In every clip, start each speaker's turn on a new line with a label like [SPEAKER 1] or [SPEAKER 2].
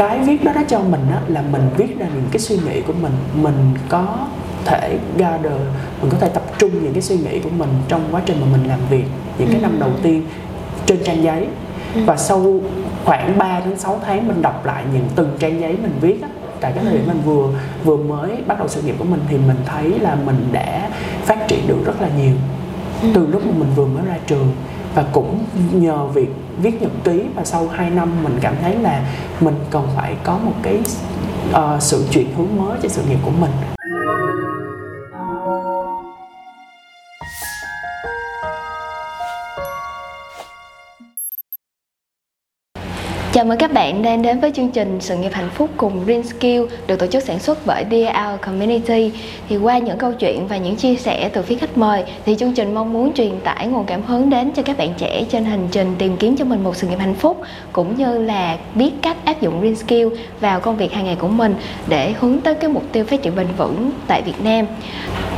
[SPEAKER 1] cái viết đó nó cho mình á, là mình viết ra những cái suy nghĩ của mình. Mình có thể gather mình có thể tập trung những cái suy nghĩ của mình trong quá trình mà mình làm việc những cái năm đầu tiên trên trang giấy. Và sau khoảng 3 đến 6 tháng mình đọc lại những từng trang giấy mình viết á tại cái thời điểm mình vừa vừa mới bắt đầu sự nghiệp của mình thì mình thấy là mình đã phát triển được rất là nhiều từ lúc mà mình vừa mới ra trường. Và cũng nhờ việc viết nhật ký và sau 2 năm mình cảm thấy là mình cần phải có một cái uh, sự chuyển hướng mới cho sự nghiệp của mình.
[SPEAKER 2] Cảm ơn các bạn đang đến với chương trình Sự nghiệp hạnh phúc cùng Green Skill được tổ chức sản xuất bởi DL Community. Thì qua những câu chuyện và những chia sẻ từ phía khách mời, thì chương trình mong muốn truyền tải nguồn cảm hứng đến cho các bạn trẻ trên hành trình tìm kiếm cho mình một sự nghiệp hạnh phúc, cũng như là biết cách áp dụng Green Skill vào công việc hàng ngày của mình để hướng tới cái mục tiêu phát triển bền vững tại Việt Nam.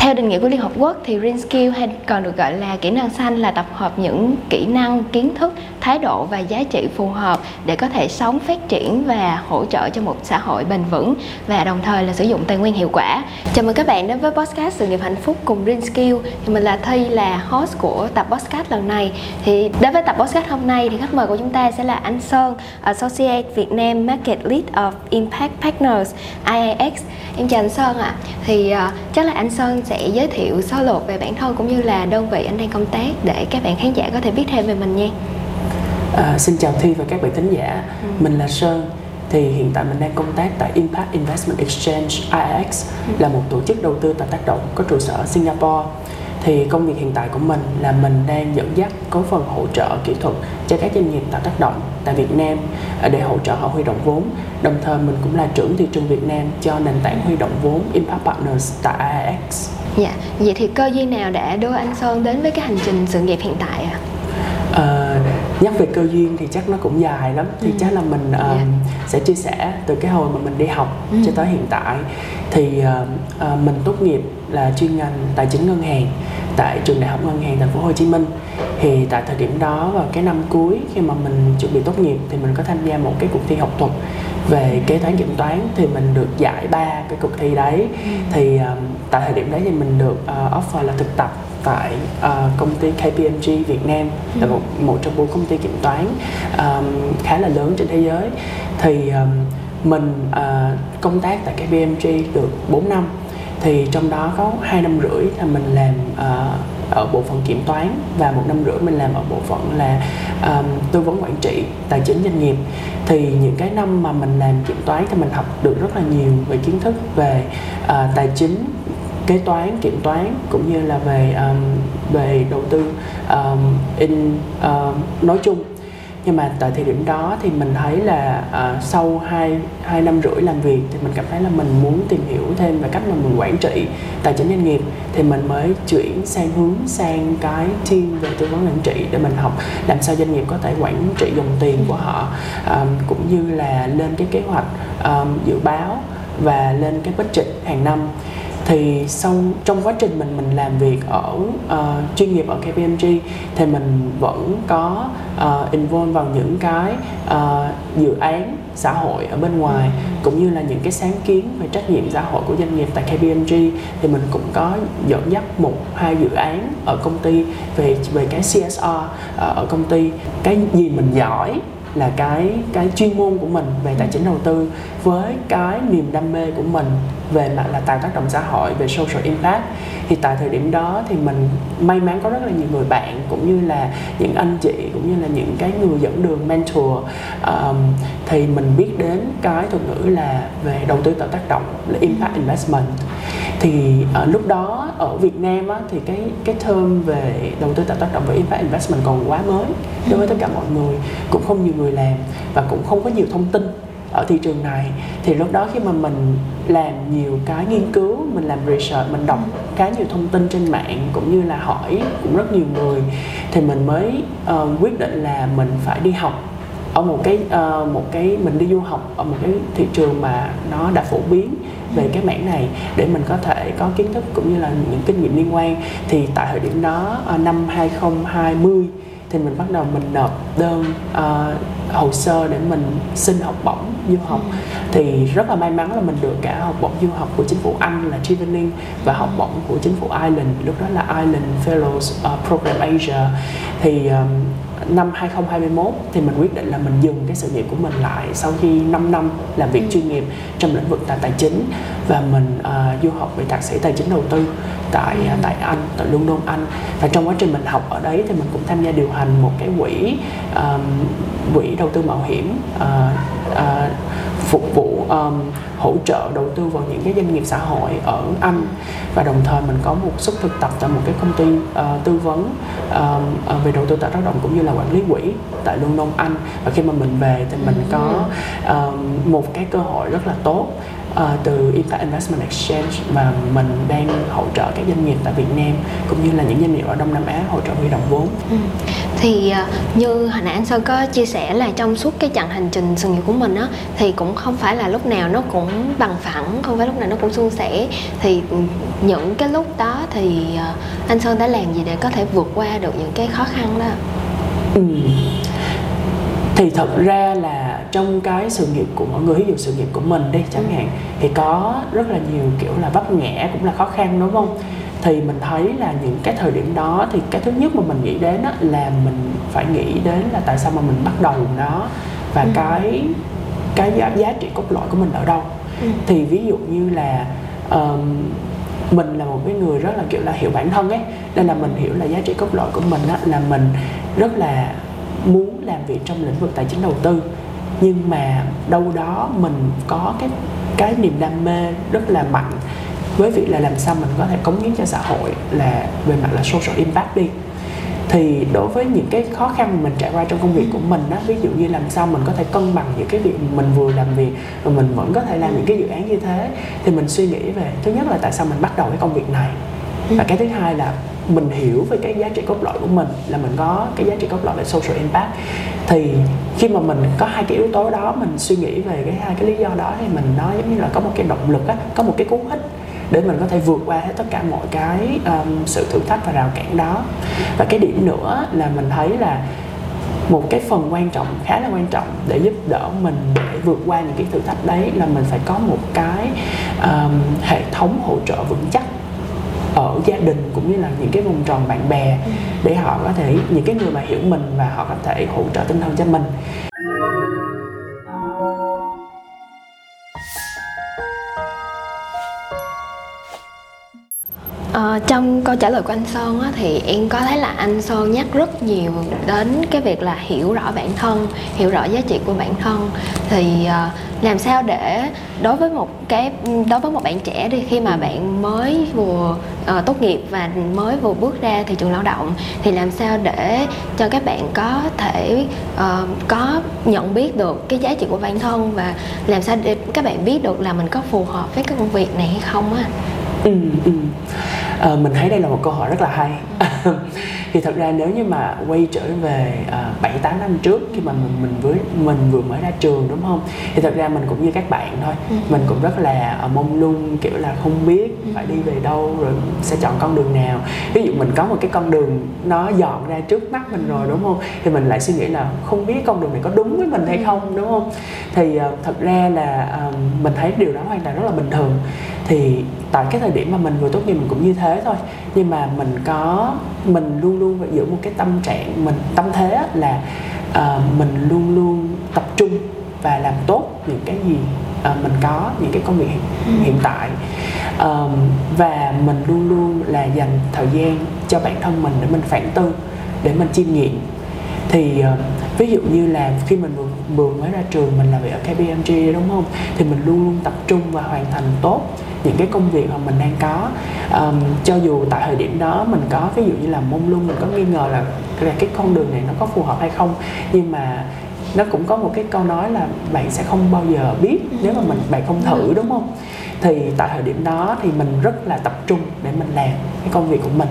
[SPEAKER 2] Theo định nghĩa của Liên Hợp Quốc thì Green Skill hay còn được gọi là kỹ năng xanh là tập hợp những kỹ năng, kiến thức, thái độ và giá trị phù hợp để có thể sống, phát triển và hỗ trợ cho một xã hội bền vững và đồng thời là sử dụng tài nguyên hiệu quả. Chào mừng các bạn đến với podcast sự nghiệp hạnh phúc cùng Green Skill. Thì mình là Thi là host của tập podcast lần này. Thì đến với tập podcast hôm nay thì khách mời của chúng ta sẽ là anh Sơn, Associate Việt Nam Market Lead of Impact Partners IAX. Em chào anh Sơn ạ. À. Thì uh, chắc là anh Sơn sẽ giới thiệu sơ lược về bản thân cũng như là đơn vị anh đang công tác để các bạn khán giả có thể biết thêm về mình nha.
[SPEAKER 1] À, xin chào Thi và các bạn thính giả. Ừ. Mình là Sơn. Thì hiện tại mình đang công tác tại Impact Investment Exchange IX ừ. là một tổ chức đầu tư tạo tác động có trụ sở Singapore. Thì công việc hiện tại của mình là mình đang dẫn dắt có phần hỗ trợ kỹ thuật cho các doanh nghiệp tạo tác động tại Việt Nam à, để hỗ trợ họ huy động vốn. Đồng thời mình cũng là trưởng thị trường Việt Nam cho nền tảng huy động vốn Impact Partners tại IX.
[SPEAKER 2] Dạ, vậy thì cơ duyên nào đã đưa anh Sơn đến với cái hành trình sự nghiệp hiện tại ạ? À?
[SPEAKER 1] À, nhắc về cơ duyên thì chắc nó cũng dài lắm thì ừ. chắc là mình um, yeah. sẽ chia sẻ từ cái hồi mà mình đi học ừ. cho tới hiện tại thì uh, uh, mình tốt nghiệp là chuyên ngành tài chính ngân hàng tại trường đại học ngân hàng thành phố Hồ Chí Minh thì tại thời điểm đó vào cái năm cuối khi mà mình chuẩn bị tốt nghiệp thì mình có tham gia một cái cuộc thi học thuật về kế toán kiểm toán thì mình được giải ba cái cuộc thi đấy. Thì um, tại thời điểm đấy thì mình được uh, offer là thực tập tại uh, công ty KPMG Việt Nam. Ừ. là một một trong bốn công ty kiểm toán um, khá là lớn trên thế giới. Thì um, mình uh, công tác tại KPMG được 4 năm thì trong đó có hai năm rưỡi là mình làm uh, ở bộ phận kiểm toán và một năm rưỡi mình làm ở bộ phận là um, tư vấn quản trị tài chính doanh nghiệp. Thì những cái năm mà mình làm kiểm toán thì mình học được rất là nhiều về kiến thức về uh, tài chính kế toán kiểm toán cũng như là về um, về đầu tư um, in uh, nói chung nhưng mà tại thời điểm đó thì mình thấy là uh, sau hai hai năm rưỡi làm việc thì mình cảm thấy là mình muốn tìm hiểu thêm về cách mà mình quản trị tài chính doanh nghiệp thì mình mới chuyển sang hướng sang cái team về tư vấn quản trị để mình học làm sao doanh nghiệp có thể quản trị dòng tiền của họ. Um, cũng như là lên cái kế hoạch um, dự báo và lên cái budget hàng năm thì sau trong quá trình mình mình làm việc ở uh, chuyên nghiệp ở KPMG thì mình vẫn có uh, involve vào những cái uh, dự án xã hội ở bên ngoài cũng như là những cái sáng kiến về trách nhiệm xã hội của doanh nghiệp tại KPMG thì mình cũng có dẫn dắt một hai dự án ở công ty về về cái CSR ở công ty. Cái gì mình giỏi là cái cái chuyên môn của mình về tài chính đầu tư với cái niềm đam mê của mình về mặt là tạo tác động xã hội, về social impact thì tại thời điểm đó thì mình may mắn có rất là nhiều người bạn cũng như là những anh chị cũng như là những cái người dẫn đường mentor. Um, thì mình biết đến cái thuật ngữ là về đầu tư tạo tác động là impact investment. Thì ở lúc đó ở Việt Nam á, thì cái cái term về đầu tư tạo tác động về impact investment còn quá mới đối với tất cả mọi người. Cũng không nhiều người làm và cũng không có nhiều thông tin ở thị trường này. Thì lúc đó khi mà mình làm nhiều cái nghiên cứu mình làm research mình đọc khá nhiều thông tin trên mạng cũng như là hỏi cũng rất nhiều người. Thì mình mới uh, quyết định là mình phải đi học ở một cái uh, một cái mình đi du học ở một cái thị trường mà nó đã phổ biến về cái mảng này để mình có thể có kiến thức cũng như là những kinh nghiệm liên quan. Thì tại thời điểm đó uh, năm 2020 thì mình bắt đầu mình nộp đơn uh, hồ sơ để mình xin học bổng du học. Thì rất là may mắn là mình được cả học bổng du học của chính phủ Anh là Chevening và học bổng của chính phủ Ireland lúc đó là Ireland Fellows uh, Program Asia. Thì um, năm 2021 thì mình quyết định là mình dừng cái sự nghiệp của mình lại sau khi 5 năm làm việc ừ. chuyên nghiệp trong lĩnh vực tài tài chính và mình uh, du học về thạc sĩ tài chính đầu tư tại uh, tại Anh tại London Anh. Và trong quá trình mình học ở đấy thì mình cũng tham gia điều hành một cái quỹ um, quỹ đầu tư mạo hiểm uh, uh, phục vụ um, hỗ trợ đầu tư vào những cái doanh nghiệp xã hội ở Anh. Và đồng thời mình có một suất thực tập tại một cái công ty uh, tư vấn uh, về đầu tư tại tác động cũng như là quản lý quỹ tại London Anh. Và khi mà mình về thì mình có uh, một cái cơ hội rất là tốt uh, từ Impact Investment Exchange và mình đang hỗ trợ các doanh nghiệp tại Việt Nam cũng như là những doanh nghiệp ở Đông Nam Á hỗ trợ huy động vốn. Ừ.
[SPEAKER 2] Thì uh, như hồi nãy anh Sơn có chia sẻ là trong suốt cái chặng hành trình sự nghiệp của mình á thì cũng không phải là lúc nào nó cũng bằng phẳng, không phải lúc nào nó cũng suôn sẻ. Thì những cái lúc đó thì uh, anh Sơn đã làm gì để có thể vượt qua được những cái khó khăn đó? Ừ.
[SPEAKER 1] Thì thật ra là trong cái sự nghiệp của mọi người ví dụ sự nghiệp của mình đi chẳng hạn thì có rất là nhiều kiểu là vấp ngã cũng là khó khăn đúng không thì mình thấy là những cái thời điểm đó thì cái thứ nhất mà mình nghĩ đến á, là mình phải nghĩ đến là tại sao mà mình bắt đầu đó và ừ. cái cái giá, giá trị cốt lõi của mình ở đâu ừ. thì ví dụ như là um, mình là một cái người rất là kiểu là hiểu bản thân ấy nên là mình hiểu là giá trị cốt lõi của mình á, là mình rất là muốn làm việc trong lĩnh vực tài chính đầu tư. Nhưng mà đâu đó mình có cái cái niềm đam mê rất là mạnh với việc là làm sao mình có thể cống hiến cho xã hội là về mặt là social impact đi. Thì đối với những cái khó khăn mà mình trải qua trong công việc của mình đó ví dụ như làm sao mình có thể cân bằng những cái việc mình vừa làm việc và mình vẫn có thể làm những cái dự án như thế, thì mình suy nghĩ về, thứ nhất là tại sao mình bắt đầu cái công việc này? Và cái thứ hai là mình hiểu về cái giá trị cốt lõi của mình là mình có cái giá trị cốt lõi về social impact. Thì khi mà mình có hai cái yếu tố đó mình suy nghĩ về cái hai cái lý do đó thì mình nói giống như là có một cái động lực á có một cái cú hích để mình có thể vượt qua hết tất cả mọi cái um, sự thử thách và rào cản đó. Và cái điểm nữa là mình thấy là một cái phần quan trọng khá là quan trọng để giúp đỡ mình để vượt qua những cái thử thách đấy là mình phải có một cái um, hệ thống hỗ trợ vững chắc ở gia đình cũng như là những cái vùng tròn bạn bè để họ có thể những cái người mà hiểu mình và họ có thể hỗ trợ tinh thần cho mình
[SPEAKER 2] Ờ, trong câu trả lời của anh Sơn á, thì em có thấy là anh Sơn nhắc rất nhiều đến cái việc là hiểu rõ bản thân, hiểu rõ giá trị của bản thân thì uh, làm sao để đối với một cái đối với một bạn trẻ đi khi mà bạn mới vừa uh, tốt nghiệp và mới vừa bước ra thị trường lao động thì làm sao để cho các bạn có thể uh, có nhận biết được cái giá trị của bản thân và làm sao để các bạn biết được là mình có phù hợp với cái công việc này hay không á?
[SPEAKER 1] Ừ, ừ à, mình thấy đây là một câu hỏi rất là hay. Thì thật ra nếu như mà quay trở về ờ, bảy tám năm trước khi mà mình mình với mình vừa mới ra trường đúng không? Thì thật ra mình cũng như các bạn thôi. Ừ. mình cũng rất là uh, mông lung kiểu là không biết ừ. phải đi về đâu rồi sẽ chọn con đường nào. Ví dụ mình có một cái con đường nó dọn ra trước mắt mình rồi đúng không? Thì mình lại suy nghĩ là không biết con đường này có đúng với mình hay ừ. không đúng không? Thì uh, thật ra là uh, mình thấy điều đó hoàn toàn rất là bình thường. Thì tại cái thời điểm mà mình vừa tốt nghiệp mình cũng như thế thôi. Nhưng mà mình có mình luôn luôn phải giữ một cái tâm trạng mình tâm thế là uh, mình luôn luôn tập trung và làm tốt những cái gì uh, mình có những cái công việc ừ. hiện tại. Uh, và mình luôn luôn là dành thời gian cho bản thân mình để mình phản tư để mình chiêm nghiệm. Thì uh, ví dụ như là khi mình vừa, vừa mới ra trường mình làm việc ở KPMG đúng không? Thì mình luôn luôn tập trung và hoàn thành tốt những cái công việc mà mình đang có um, cho dù tại thời điểm đó mình có ví dụ như là mông lung mình có nghi ngờ là, là cái con đường này nó có phù hợp hay không nhưng mà nó cũng có một cái câu nói là bạn sẽ không bao giờ biết nếu mà mình bạn không thử đúng không? Thì tại thời điểm đó thì mình rất là tập trung để mình làm cái công việc của mình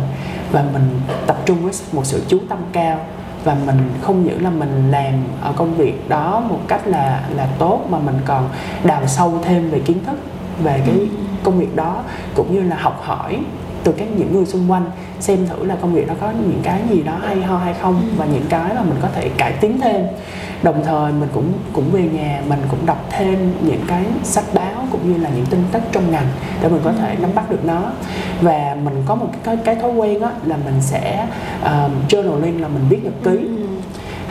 [SPEAKER 1] và mình tập trung với một sự chú tâm cao và mình không những là mình làm ở công việc đó một cách là là tốt mà mình còn đào sâu thêm về kiến thức về cái ừ công việc đó cũng như là học hỏi từ các những người xung quanh xem thử là công việc đó có những cái gì đó hay ho hay không ừ. và những cái mà mình có thể cải tiến thêm đồng thời mình cũng cũng về nhà mình cũng đọc thêm những cái sách báo cũng như là những tin tức trong ngành để mình có thể nắm bắt được nó và mình có một cái cái thói quen á là mình sẽ um, journaling là mình viết nhật ký ừ.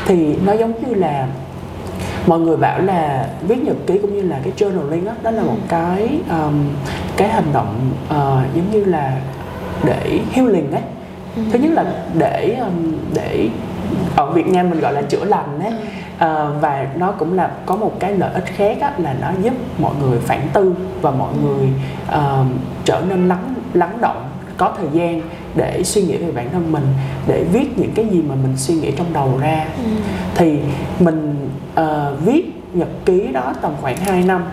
[SPEAKER 1] thì nó giống như là mọi người bảo là viết nhật ký cũng như là cái journaling đó, đó là một cái um, cái hành động uh, giống như là để healing ấy. Thứ nhất là để um, để ở Việt Nam mình gọi là chữa lành ấy. Uh, và nó cũng là có một cái lợi ích khác á, là nó giúp mọi người phản tư và mọi người uh, trở nên lắng lắng động có thời gian để suy nghĩ về bản thân mình để viết những cái gì mà mình suy nghĩ trong đầu ra. Ừ. thì mình uh, viết nhật ký đó tầm khoảng 2 năm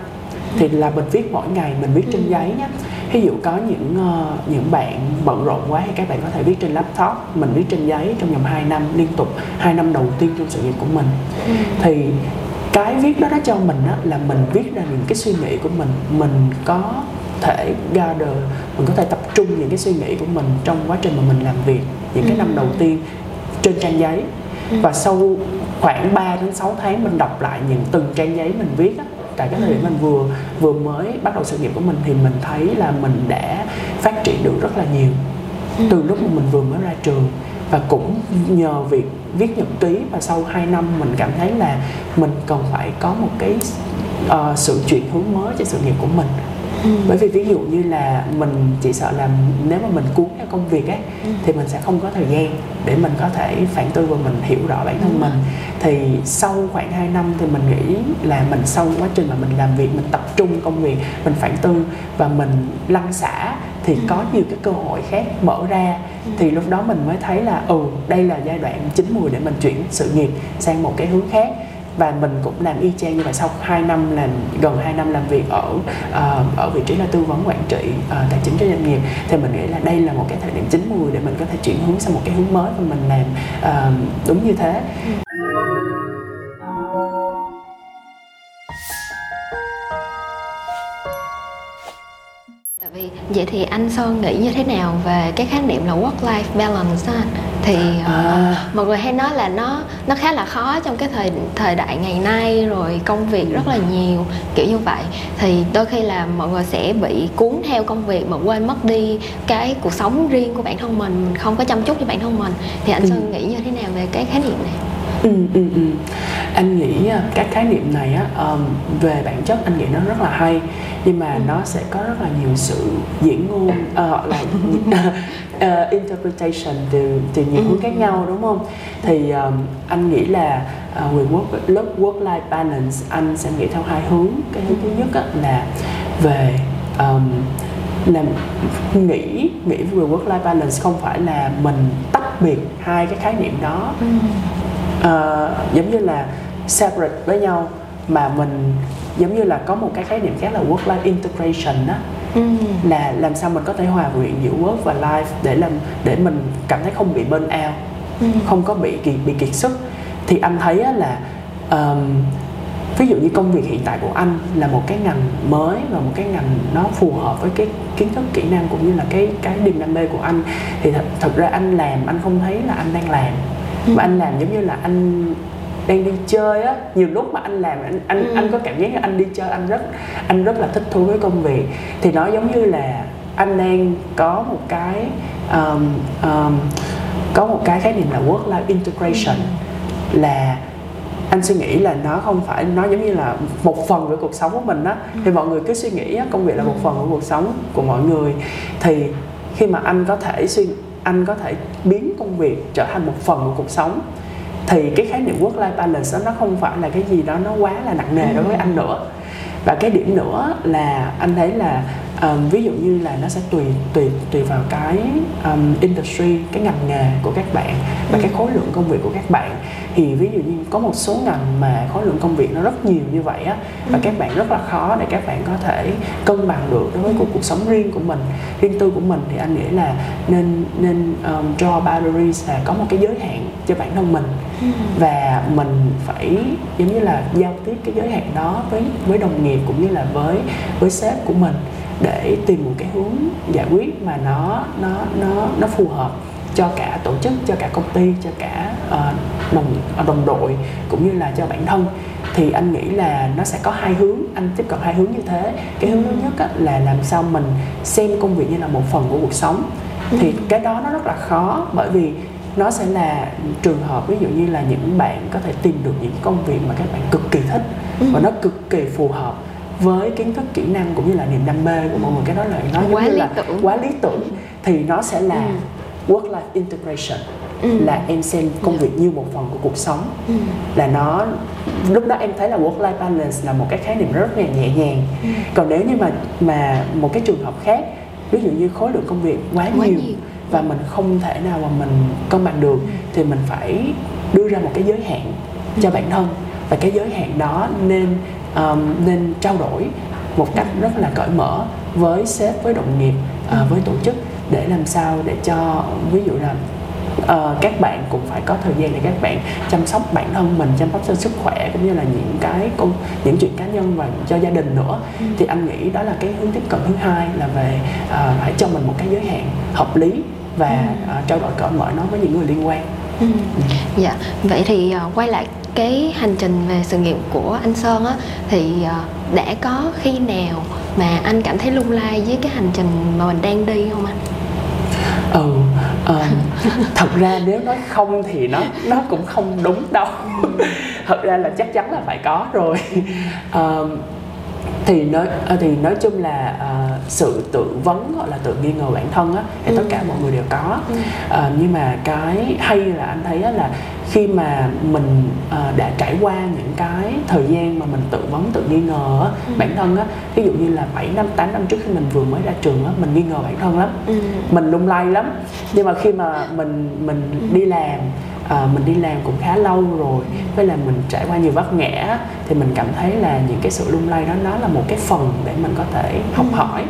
[SPEAKER 1] thì là mình viết mỗi ngày mình viết trên ừ. giấy nhé ví dụ có những uh, những bạn bận rộn quá thì các bạn có thể viết trên laptop mình viết trên giấy trong vòng 2 năm liên tục hai năm đầu tiên trong sự nghiệp của mình ừ. thì cái viết đó nó cho mình á, là mình viết ra những cái suy nghĩ của mình mình có thể gather mình có thể tập trung những cái suy nghĩ của mình trong quá trình mà mình làm việc những cái ừ. năm đầu tiên trên trang giấy và sau khoảng 3 đến 6 tháng mình đọc lại những từng trang giấy mình viết á. Tại cái thời điểm mình vừa vừa mới bắt đầu sự nghiệp của mình thì mình thấy là mình đã phát triển được rất là nhiều ừ. từ lúc mà mình vừa mới ra trường. Và cũng nhờ việc viết nhật ký và sau 2 năm mình cảm thấy là mình cần phải có một cái uh, sự chuyển hướng mới cho sự nghiệp của mình ừ. bởi vì ví dụ như là mình chỉ sợ là nếu mà mình cuốn theo công việc ấy ừ. thì mình sẽ không có thời gian để mình có thể phản tư và mình hiểu rõ bản thân ừ. mình thì sau khoảng 2 năm thì mình nghĩ là mình sau quá trình mà mình làm việc mình tập trung công việc mình phản tư và mình lăn xả thì ừ. có nhiều cái cơ hội khác mở ra ừ. thì lúc đó mình mới thấy là ừ đây là giai đoạn chín mùi để mình chuyển sự nghiệp sang một cái hướng khác và mình cũng làm y chang như vậy sau 2 năm làm gần 2 năm làm việc ở uh, ở vị trí là tư vấn quản trị uh, tài chính cho doanh nghiệp. Thì mình nghĩ là đây là một cái thời điểm chín mùi để mình có thể chuyển hướng sang một cái hướng mới và mình làm uh, đúng như thế.
[SPEAKER 2] Tại vì vậy thì anh Sơn nghĩ như thế nào về cái khái niệm là work life balance á thì à. uh, mọi người hay nói là nó nó khá là khó trong cái thời thời đại ngày nay rồi công việc rất là nhiều kiểu như vậy thì đôi khi là mọi người sẽ bị cuốn theo công việc mà quên mất đi cái cuộc sống riêng của bản thân mình mình không có chăm chút cho bản thân mình thì anh ừ. sơn nghĩ như thế nào về cái khái niệm này
[SPEAKER 1] ừ, ừ, ừ. anh nghĩ các khái niệm này á um, về bản chất anh nghĩ nó rất là hay nhưng mà ừ. nó sẽ có rất là nhiều sự diễn ngôn uh, là uh, interpretation từ từ nhiều hướng khác nhau đúng không? Thì um, anh nghĩ là uh, work lớp work life balance anh sẽ nghĩ theo hai hướng. Cái hướng thứ nhất là về um, làm nghĩ nghĩ về work life balance không phải là mình tách biệt hai cái khái niệm đó. Uh, giống như là separate với nhau mà mình giống như là có một cái khái niệm khác là work life integration đó ừ. là làm sao mình có thể hòa quyện giữa work và life để làm để mình cảm thấy không bị burn out ừ. không có bị bị, bị kiệt sức thì anh thấy là um, ví dụ như công việc hiện tại của anh là một cái ngành mới và một cái ngành nó phù hợp với cái kiến thức kỹ năng cũng như là cái cái niềm đam mê của anh thì thật, thật ra anh làm anh không thấy là anh đang làm ừ. mà anh làm giống như là anh đang đi chơi á nhiều lúc mà anh làm anh anh ừ. anh có cảm giác là anh đi chơi anh rất anh rất là thích thú với công việc thì nó giống như là anh đang có một cái um, um, có một cái khái niệm là work life integration ừ. là anh suy nghĩ là nó không phải nó giống như là một phần của cuộc sống của mình đó ừ. thì mọi người cứ suy nghĩ công việc là một ừ. phần của cuộc sống của mọi người thì khi mà anh có thể suy anh có thể biến công việc trở thành một phần của cuộc sống thì cái khái niệm work life balance đó nó không phải là cái gì đó nó quá là nặng nề đối với anh nữa. Và cái điểm nữa là anh thấy là um, ví dụ như là nó sẽ tùy tùy tùy vào cái um, industry cái ngành nghề của các bạn và ừ. cái khối lượng công việc của các bạn thì ví dụ như có một số ngành mà khối lượng công việc nó rất nhiều như vậy á và ừ. các bạn rất là khó để các bạn có thể cân bằng được đối với cuộc, cuộc sống riêng của mình riêng tư của mình thì anh nghĩ là nên nên um, draw boundaries là có một cái giới hạn cho bản thân mình ừ. và mình phải giống như là giao tiếp cái giới hạn đó với với đồng nghiệp cũng như là với với sếp của mình để tìm một cái hướng giải quyết mà nó nó nó nó phù hợp cho cả tổ chức cho cả công ty cho cả uh, đồng đồng đội cũng như là cho bản thân thì anh nghĩ là nó sẽ có hai hướng anh tiếp cận hai hướng như thế cái hướng thứ nhất á, là làm sao mình xem công việc như là một phần của cuộc sống thì ừ. cái đó nó rất là khó bởi vì nó sẽ là trường hợp ví dụ như là những bạn có thể tìm được những công việc mà các bạn cực kỳ thích ừ. và nó cực kỳ phù hợp với kiến thức kỹ năng cũng như là niềm đam mê của mọi người cái đó là nó
[SPEAKER 2] quá
[SPEAKER 1] lý
[SPEAKER 2] là tưởng.
[SPEAKER 1] quá lý tưởng thì nó sẽ là ừ. work life integration ừ. là em xem công. Dạ. việc như một phần của cuộc sống ừ. là nó lúc đó em thấy là work life balance là một cái khái niệm rất là nhẹ nhàng ừ. còn nếu như mà mà một cái trường hợp khác ví dụ như khối lượng công việc quá, quá nhiều, nhiều và mình không thể nào mà mình cân bằng được ừ. thì mình phải đưa ra một cái giới hạn ừ. cho bản thân và cái giới hạn đó nên um, nên trao đổi một cách rất là cởi mở với sếp với đồng nghiệp uh, với tổ chức để làm sao để cho ví dụ là uh, các bạn cũng phải có thời gian để các bạn chăm sóc bản thân mình chăm sóc cho sức khỏe cũng như là những cái công những chuyện cá nhân và cho gia đình nữa ừ. thì anh nghĩ đó là cái hướng tiếp cận thứ hai là về uh, hãy cho mình một cái giới hạn hợp lý và ừ. uh, trao đổi cởi mở nó với những người liên quan
[SPEAKER 2] ừ. Ừ. dạ vậy thì uh, quay lại cái hành trình về sự nghiệp của anh Sơn á thì ờ, đã có khi nào mà anh cảm thấy lung lay với cái hành trình mà mình đang đi không anh?
[SPEAKER 1] ừ um, thật ra nếu nói không thì nó nó cũng không đúng đâu thật ra là chắc chắn là phải có rồi um, thì nói thì nói chung là uh, sự tự vấn gọi là tự nghi ngờ bản thân á thì ừ. tất cả mọi người đều có ừ. uh, nhưng mà cái hay là anh thấy là khi mà mình uh, đã trải qua những cái thời gian mà mình tự vấn tự nghi ngờ á, ừ. bản thân á ví dụ như là 7 năm 8 năm trước khi mình vừa mới ra trường á mình nghi ngờ bản thân lắm ừ. mình lung lay lắm nhưng mà khi mà mình mình ừ. đi làm à, mình đi làm cũng khá lâu rồi với là mình trải qua nhiều vấp ngã thì mình cảm thấy là những cái sự lung lay đó nó là một cái phần để mình có thể học ừ. hỏi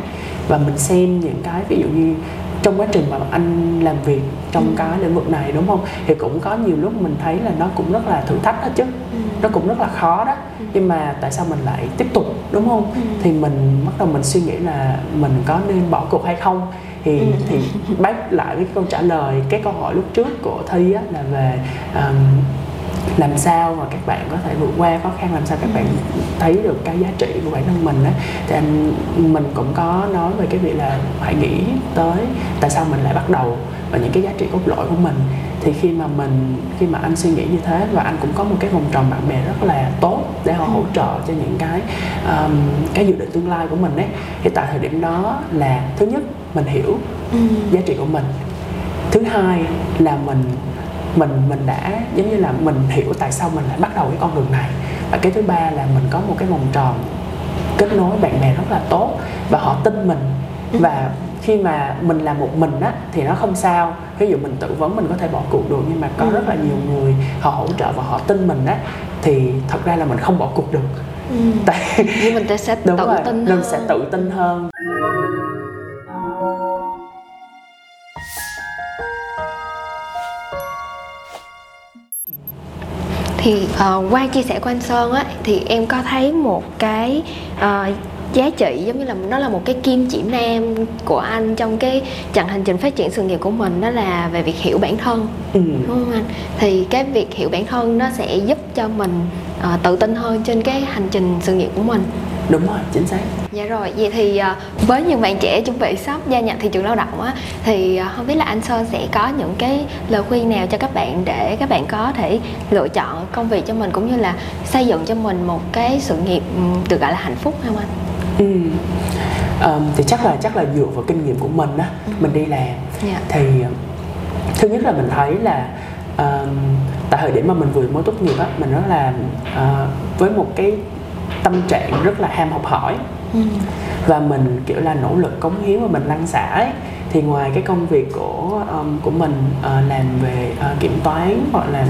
[SPEAKER 1] và mình xem những cái ví dụ như trong quá trình mà anh làm việc trong ừ. cái lĩnh vực này đúng không thì cũng có nhiều lúc mình thấy là nó cũng rất là thử thách hết chứ ừ. nó cũng rất là khó đó ừ. nhưng mà tại sao mình lại tiếp tục đúng không ừ. thì mình bắt đầu mình suy nghĩ là mình có nên bỏ cuộc hay không thì ừ. thì bác lại với câu trả lời cái câu hỏi lúc trước của thi á, là về um, làm sao mà các bạn có thể vượt qua khó khăn làm sao các bạn thấy được cái giá trị của bản thân mình á. Thì anh mình cũng có nói về cái việc là hãy nghĩ tới tại sao mình lại bắt đầu và những cái giá trị cốt lõi của mình. Thì khi mà mình khi mà anh suy nghĩ như thế và anh cũng có một cái vòng tròn bạn bè rất là tốt để họ hỗ trợ cho những cái um, cái dự định tương lai của mình ấy thì tại thời điểm đó là thứ nhất mình hiểu ừ. giá trị của mình thứ hai là mình mình mình đã giống như là mình hiểu tại sao mình lại bắt đầu cái con đường này và cái thứ ba là mình có một cái vòng tròn kết nối bạn bè rất là tốt và họ tin mình ừ. và khi mà mình làm một mình á thì nó không sao ví dụ mình tự vấn mình có thể bỏ cuộc được nhưng mà có ừ. rất là nhiều người họ hỗ trợ và họ tin mình á thì thật ra là mình không bỏ cuộc được
[SPEAKER 2] ừ. tại nhưng mình sẽ tự
[SPEAKER 1] rồi,
[SPEAKER 2] tin
[SPEAKER 1] hơn mình sẽ tự tin hơn
[SPEAKER 2] thì uh, qua chia sẻ của anh Sơn á thì em có thấy một cái uh, giá trị giống như là nó là một cái kim chỉ nam của anh trong cái chặng hành trình phát triển sự nghiệp của mình đó là về việc hiểu bản thân ừ. đúng không anh thì cái việc hiểu bản thân nó sẽ giúp cho mình uh, tự tin hơn trên cái hành trình sự nghiệp của mình
[SPEAKER 1] đúng rồi chính xác
[SPEAKER 2] dạ rồi vậy thì uh, với những bạn trẻ chuẩn bị sắp gia nhập thị trường lao động á thì uh, không biết là anh sơn sẽ có những cái lời khuyên nào cho các bạn để các bạn có thể lựa chọn công việc cho mình cũng như là xây dựng cho mình một cái sự nghiệp được gọi là hạnh phúc không anh
[SPEAKER 1] ừ. um, thì chắc là chắc là dựa vào kinh nghiệm của mình á ừ. mình đi làm yeah. Dạ. thì thứ nhất là mình thấy là um, tại thời điểm mà mình vừa mới tốt nghiệp á mình rất là uh, với một cái tâm trạng rất là ham học hỏi. Ừ. và mình kiểu là nỗ lực cống hiến và mình lăn xả ấy. Thì ngoài cái công việc của um, của mình uh, làm về uh, kiểm toán hoặc là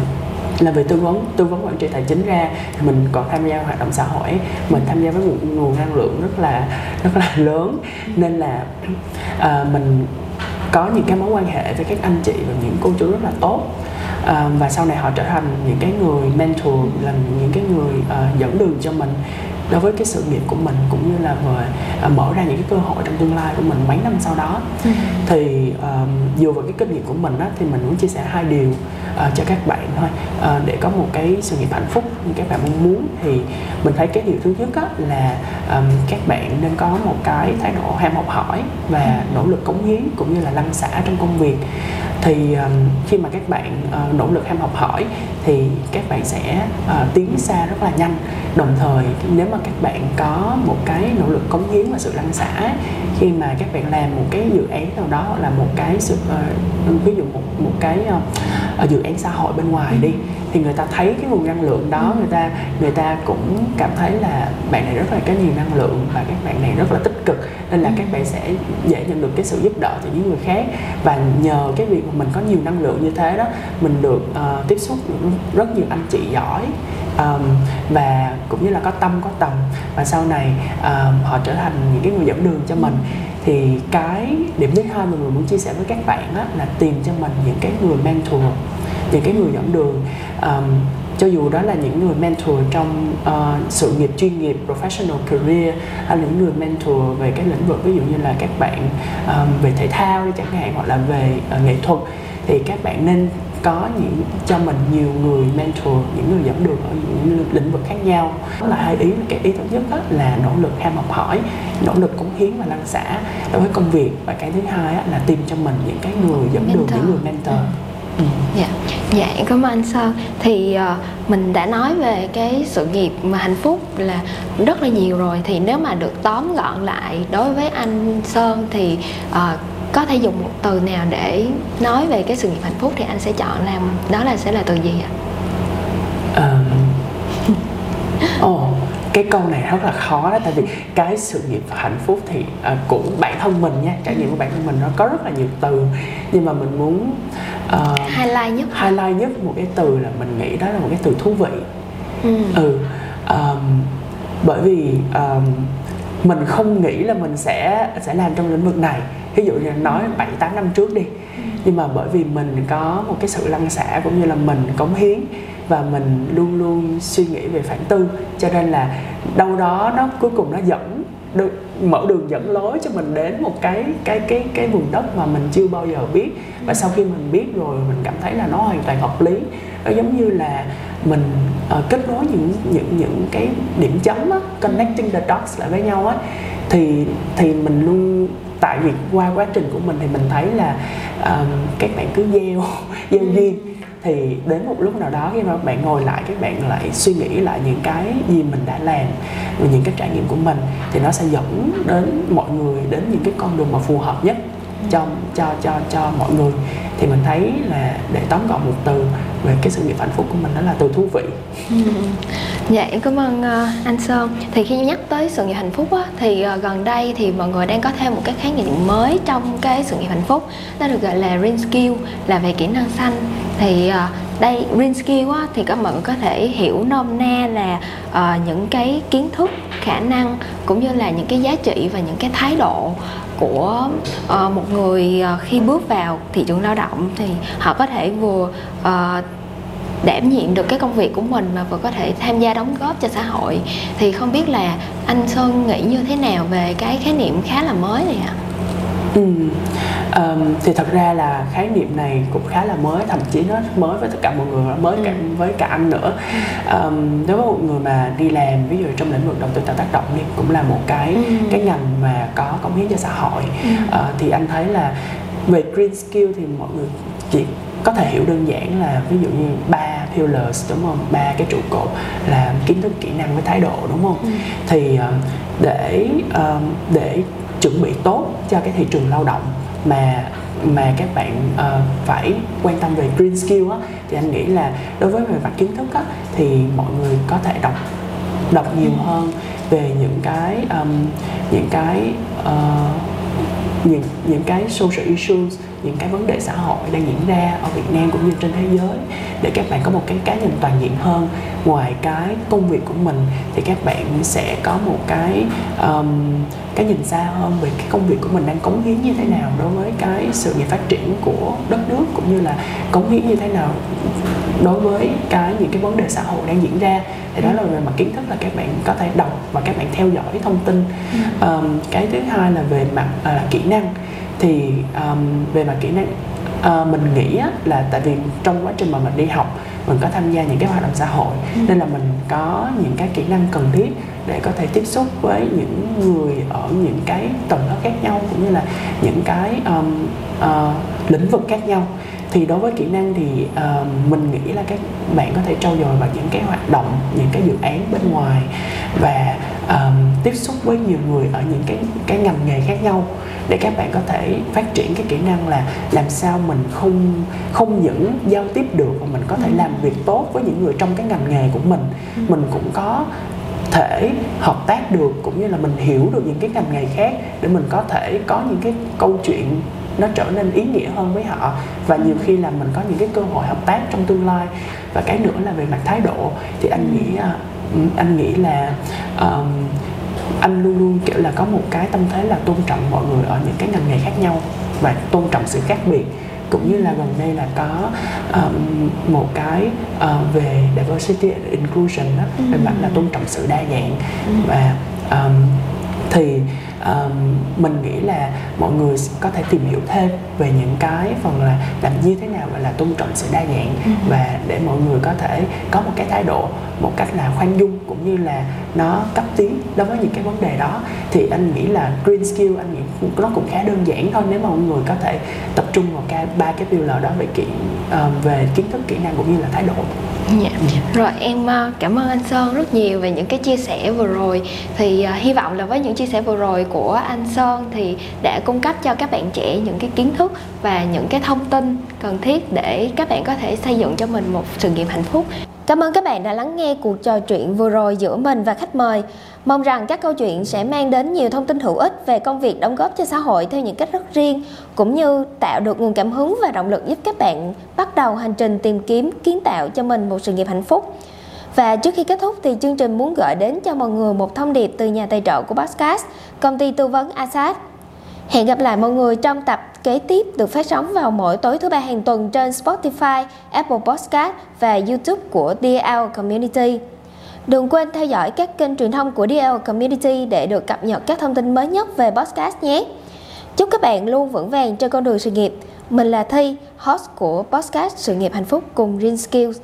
[SPEAKER 1] làm về tư vấn tư vấn quản trị tài chính ra thì mình còn tham gia hoạt động xã hội mình tham gia với một nguồn năng lượng rất là rất là lớn. Nên là uh, mình có những cái mối quan hệ với các anh chị và những cô chú rất là tốt uh, và sau này họ trở thành những cái người mentor là những cái người uh, dẫn đường cho mình đối với cái sự nghiệp của mình cũng như là về uh, mở ra những cái cơ hội trong tương lai của mình mấy năm sau đó. Ừ. thì um, dựa vào cái kinh nghiệm của mình á, thì mình muốn chia sẻ hai điều uh, cho các bạn thôi. Uh, để có một cái sự nghiệp hạnh phúc như các bạn mong muốn thì mình thấy cái điều thứ nhất á, là um, các bạn nên có một cái thái độ ham học hỏi và nỗ lực cống hiến cũng như là lăn xả trong công việc. Thì um, khi mà các bạn uh, nỗ lực ham học hỏi thì các bạn sẽ uh, tiến xa rất là nhanh. Đồng thời nếu mà các bạn có một cái nỗ lực cống hiến và sự lăn xả khi mà các bạn làm một cái dự án nào đó hoặc là một cái sự uh, ví dụ một một cái uh, dự án xã hội bên ngoài đi thì người ta thấy cái nguồn năng lượng đó người ta người ta cũng cảm thấy là bạn này rất là có nhiều năng lượng và các bạn này rất là tích cực nên là các bạn sẽ dễ nhận được cái sự giúp đỡ từ những người khác. Và nhờ cái việc mà mình có nhiều năng lượng như thế đó mình được uh, tiếp xúc rất nhiều anh chị giỏi um, và cũng như là có tâm có tầm. Và sau này um, họ trở thành những cái người dẫn đường cho mình. Thì cái điểm thứ hai mà mình muốn chia sẻ với các bạn á, là tìm cho mình những cái người mentor những cái người dẫn đường um, cho dù đó là những người mentor trong uh, sự nghiệp chuyên nghiệp professional career hay là những người mentor về cái lĩnh vực ví dụ như là các bạn um, về thể thao đi chẳng hạn hoặc là về uh, nghệ thuật thì các bạn nên có những cho mình nhiều người mentor những người dẫn đường ở những lĩnh vực khác nhau. Đó là hai ý cái ý thứ nhất đó là nỗ lực ham học hỏi nỗ lực cống hiến và lăn xả đối với công việc. Và cái thứ hai là tìm cho mình những cái người dẫn mentor. đường những người mentor ừ
[SPEAKER 2] dạ dạ cảm ơn anh sơn. Thì uh, mình đã nói về cái sự nghiệp mà hạnh phúc là rất là nhiều rồi. Thì nếu mà được tóm gọn lại đối với anh sơn thì uh, có thể dùng một từ nào để nói về cái sự nghiệp hạnh phúc thì anh sẽ chọn làm đó là sẽ là từ gì ạ?
[SPEAKER 1] Ồ, oh, cái câu này rất là khó đó tại vì cái sự nghiệp hạnh phúc thì uh, của bản thân mình nha trải nghiệm của bản thân mình nó có rất là nhiều từ. Nhưng mà mình muốn
[SPEAKER 2] uh, highlight nhất.
[SPEAKER 1] highlight nhất một cái từ là mình nghĩ đó là một cái từ thú vị. Ừ, ừ um, bởi vì um, mình không nghĩ là mình sẽ sẽ làm trong lĩnh vực này. Ví dụ như nói bảy tám năm trước đi nhưng mà bởi vì mình có một cái sự lăn xả cũng như là mình cống hiến và mình luôn luôn suy nghĩ về phản tư cho nên là đâu đó nó cuối cùng nó dẫn được mở đường dẫn lối cho mình đến một cái cái cái cái vùng đất mà mình chưa bao giờ biết. Và sau khi mình biết rồi mình cảm thấy là nó hoàn toàn hợp lý. Nó giống như là mình uh, kết nối những những những cái điểm chấm á, connecting the dots lại với nhau á. Thì thì mình luôn tại vì qua quá trình của mình thì mình thấy là um, các bạn cứ gieo gieo duyên. Thì đến một lúc nào đó khi mà bạn ngồi lại các bạn lại suy nghĩ lại những cái gì mình đã làm và những cái trải nghiệm của mình thì nó sẽ dẫn đến mọi người đến những cái con đường mà phù hợp nhất cho cho cho cho mọi người. Thì mình thấy là để tóm gọn một từ về cái sự nghiệp hạnh phúc của mình đó là từ thú vị.
[SPEAKER 2] Ừ. dạ em cảm ơn uh, anh sơn. Thì khi nhắc tới sự nghiệp hạnh phúc á, thì uh, gần đây thì mọi người đang có thêm một cái khái niệm mới trong cái sự nghiệp hạnh phúc. Nó được gọi là green skill là về kỹ năng xanh. Thì uh, đây green skill á, thì các bạn có thể hiểu nôm na là uh, những cái kiến thức khả năng cũng như là những cái giá trị và những cái thái độ của uh, một người uh, khi bước vào thị trường lao động thì họ có thể vừa uh, đảm nhiệm được cái công việc của mình mà vừa có thể tham gia đóng góp cho xã hội thì không biết là anh Sơn nghĩ như thế nào về cái khái niệm khá là mới này ạ? À?
[SPEAKER 1] Ừ. Um, thì thật ra là khái niệm này cũng khá là mới thậm chí nó mới với tất cả mọi người mới cả ừ. với cả anh nữa um, đối với một người mà đi làm ví dụ trong lĩnh vực đầu tư tạo tác động đi cũng là một cái ừ. cái ngành mà có cống hiến cho xã hội ừ. uh, thì anh thấy là về green skill thì mọi người chỉ có thể hiểu đơn giản là ví dụ như ba pillars đúng không ba cái trụ cột là kiến thức kỹ năng với thái độ đúng không ừ. thì uh, để để chuẩn bị tốt cho cái thị trường lao động mà mà các bạn uh, phải quan tâm về green skill á thì anh nghĩ là đối với về mặt kiến thức á thì mọi người có thể đọc đọc nhiều ừ. hơn về những cái um, những cái uh, những những cái social issues những cái vấn đề xã hội đang diễn ra ở Việt Nam cũng như trên thế giới. Để các bạn có một cái cá nhìn toàn diện hơn ngoài cái công việc của mình thì các bạn sẽ có một cái um, cái nhìn xa hơn về cái công việc của mình đang cống hiến như thế nào đối với cái sự nghiệp phát triển của đất nước cũng như là cống hiến như thế nào đối với cái những cái vấn đề xã hội đang diễn ra. Thì đó là về mặt kiến thức là các bạn có thể đọc và các bạn theo dõi thông tin. Um, cái thứ hai là về mặt uh, kỹ năng thì um, về mặt kỹ năng uh, mình nghĩ á, là tại vì trong quá trình mà mình đi học mình có tham gia những cái hoạt động xã hội ừ. nên là mình có những cái kỹ năng cần thiết để có thể tiếp xúc với những người ở những cái tầng lớp khác nhau cũng như là những cái um, uh, lĩnh vực khác nhau thì đối với kỹ năng thì uh, mình nghĩ là các bạn có thể trau dồi vào những cái hoạt động những cái dự án bên ngoài và um, tiếp xúc với nhiều người ở những cái cái ngành nghề khác nhau để các bạn có thể phát triển cái kỹ năng là làm sao mình không không những giao tiếp được mà mình có thể làm việc tốt với những người trong cái ngành nghề của mình ừ. mình cũng có thể hợp tác được cũng như là mình hiểu được những cái ngành nghề khác để mình có thể có những cái câu chuyện nó trở nên ý nghĩa hơn với họ. Và nhiều khi là mình có những cái cơ hội hợp tác trong tương lai. Và cái nữa là về mặt thái độ. Thì anh nghĩ à, anh nghĩ là um, anh luôn luôn kiểu là có một cái tâm thế là tôn trọng mọi người ở những cái ngành nghề khác nhau và tôn trọng sự khác biệt. Cũng như là gần đây là có um, một cái uh, về diversity and inclusion đó ừ. về mặt là tôn trọng sự đa dạng. Ừ. và um, thì um, mình nghĩ là mọi người có thể tìm hiểu thêm về những cái phần là làm như thế nào gọi là tôn trọng sự đa dạng ừ. và để mọi người có thể có một cái thái độ một cách là khoan dung cũng như là nó cấp tiến đối với những cái vấn đề đó. Thì anh nghĩ là green skill anh nghĩ nó cũng khá đơn giản thôi. Nếu mà mọi người có thể tập trung vào cái ba cái pillar đó về kỹ uh, về kiến thức kỹ năng cũng như là thái độ
[SPEAKER 2] Yeah. Dạ. Rồi em ờ, cảm ơn anh Sơn rất nhiều về những cái chia sẻ vừa rồi thì uh, hy vọng là với những chia sẻ vừa rồi của anh Sơn thì đã cung cấp cho các bạn trẻ những cái kiến thức và những cái thông tin cần thiết để các bạn có thể xây dựng cho mình một sự nghiệp hạnh phúc. Cảm ơn các bạn đã lắng nghe cuộc trò chuyện vừa rồi giữa mình và khách mời. Mong rằng các câu chuyện sẽ mang đến nhiều thông tin hữu ích về công việc đóng góp cho xã hội theo những cách rất riêng, cũng như tạo được nguồn cảm hứng và động lực giúp các bạn bắt đầu hành trình tìm kiếm kiến tạo cho mình một sự nghiệp hạnh phúc. Và trước khi kết thúc thì chương trình muốn gửi đến cho mọi người một thông điệp từ nhà tài trợ của podcast, công ty tư vấn Asad. Hẹn gặp lại mọi người trong tập kế tiếp được phát sóng vào mỗi tối thứ ba hàng tuần trên Spotify, Apple Podcast và YouTube của DL Community. Đừng quên theo dõi các kênh truyền thông của DL Community để được cập nhật các thông tin mới nhất về podcast nhé. Chúc các bạn luôn vững vàng trên con đường sự nghiệp. Mình là Thi, host của podcast Sự nghiệp hạnh phúc cùng Green Skills.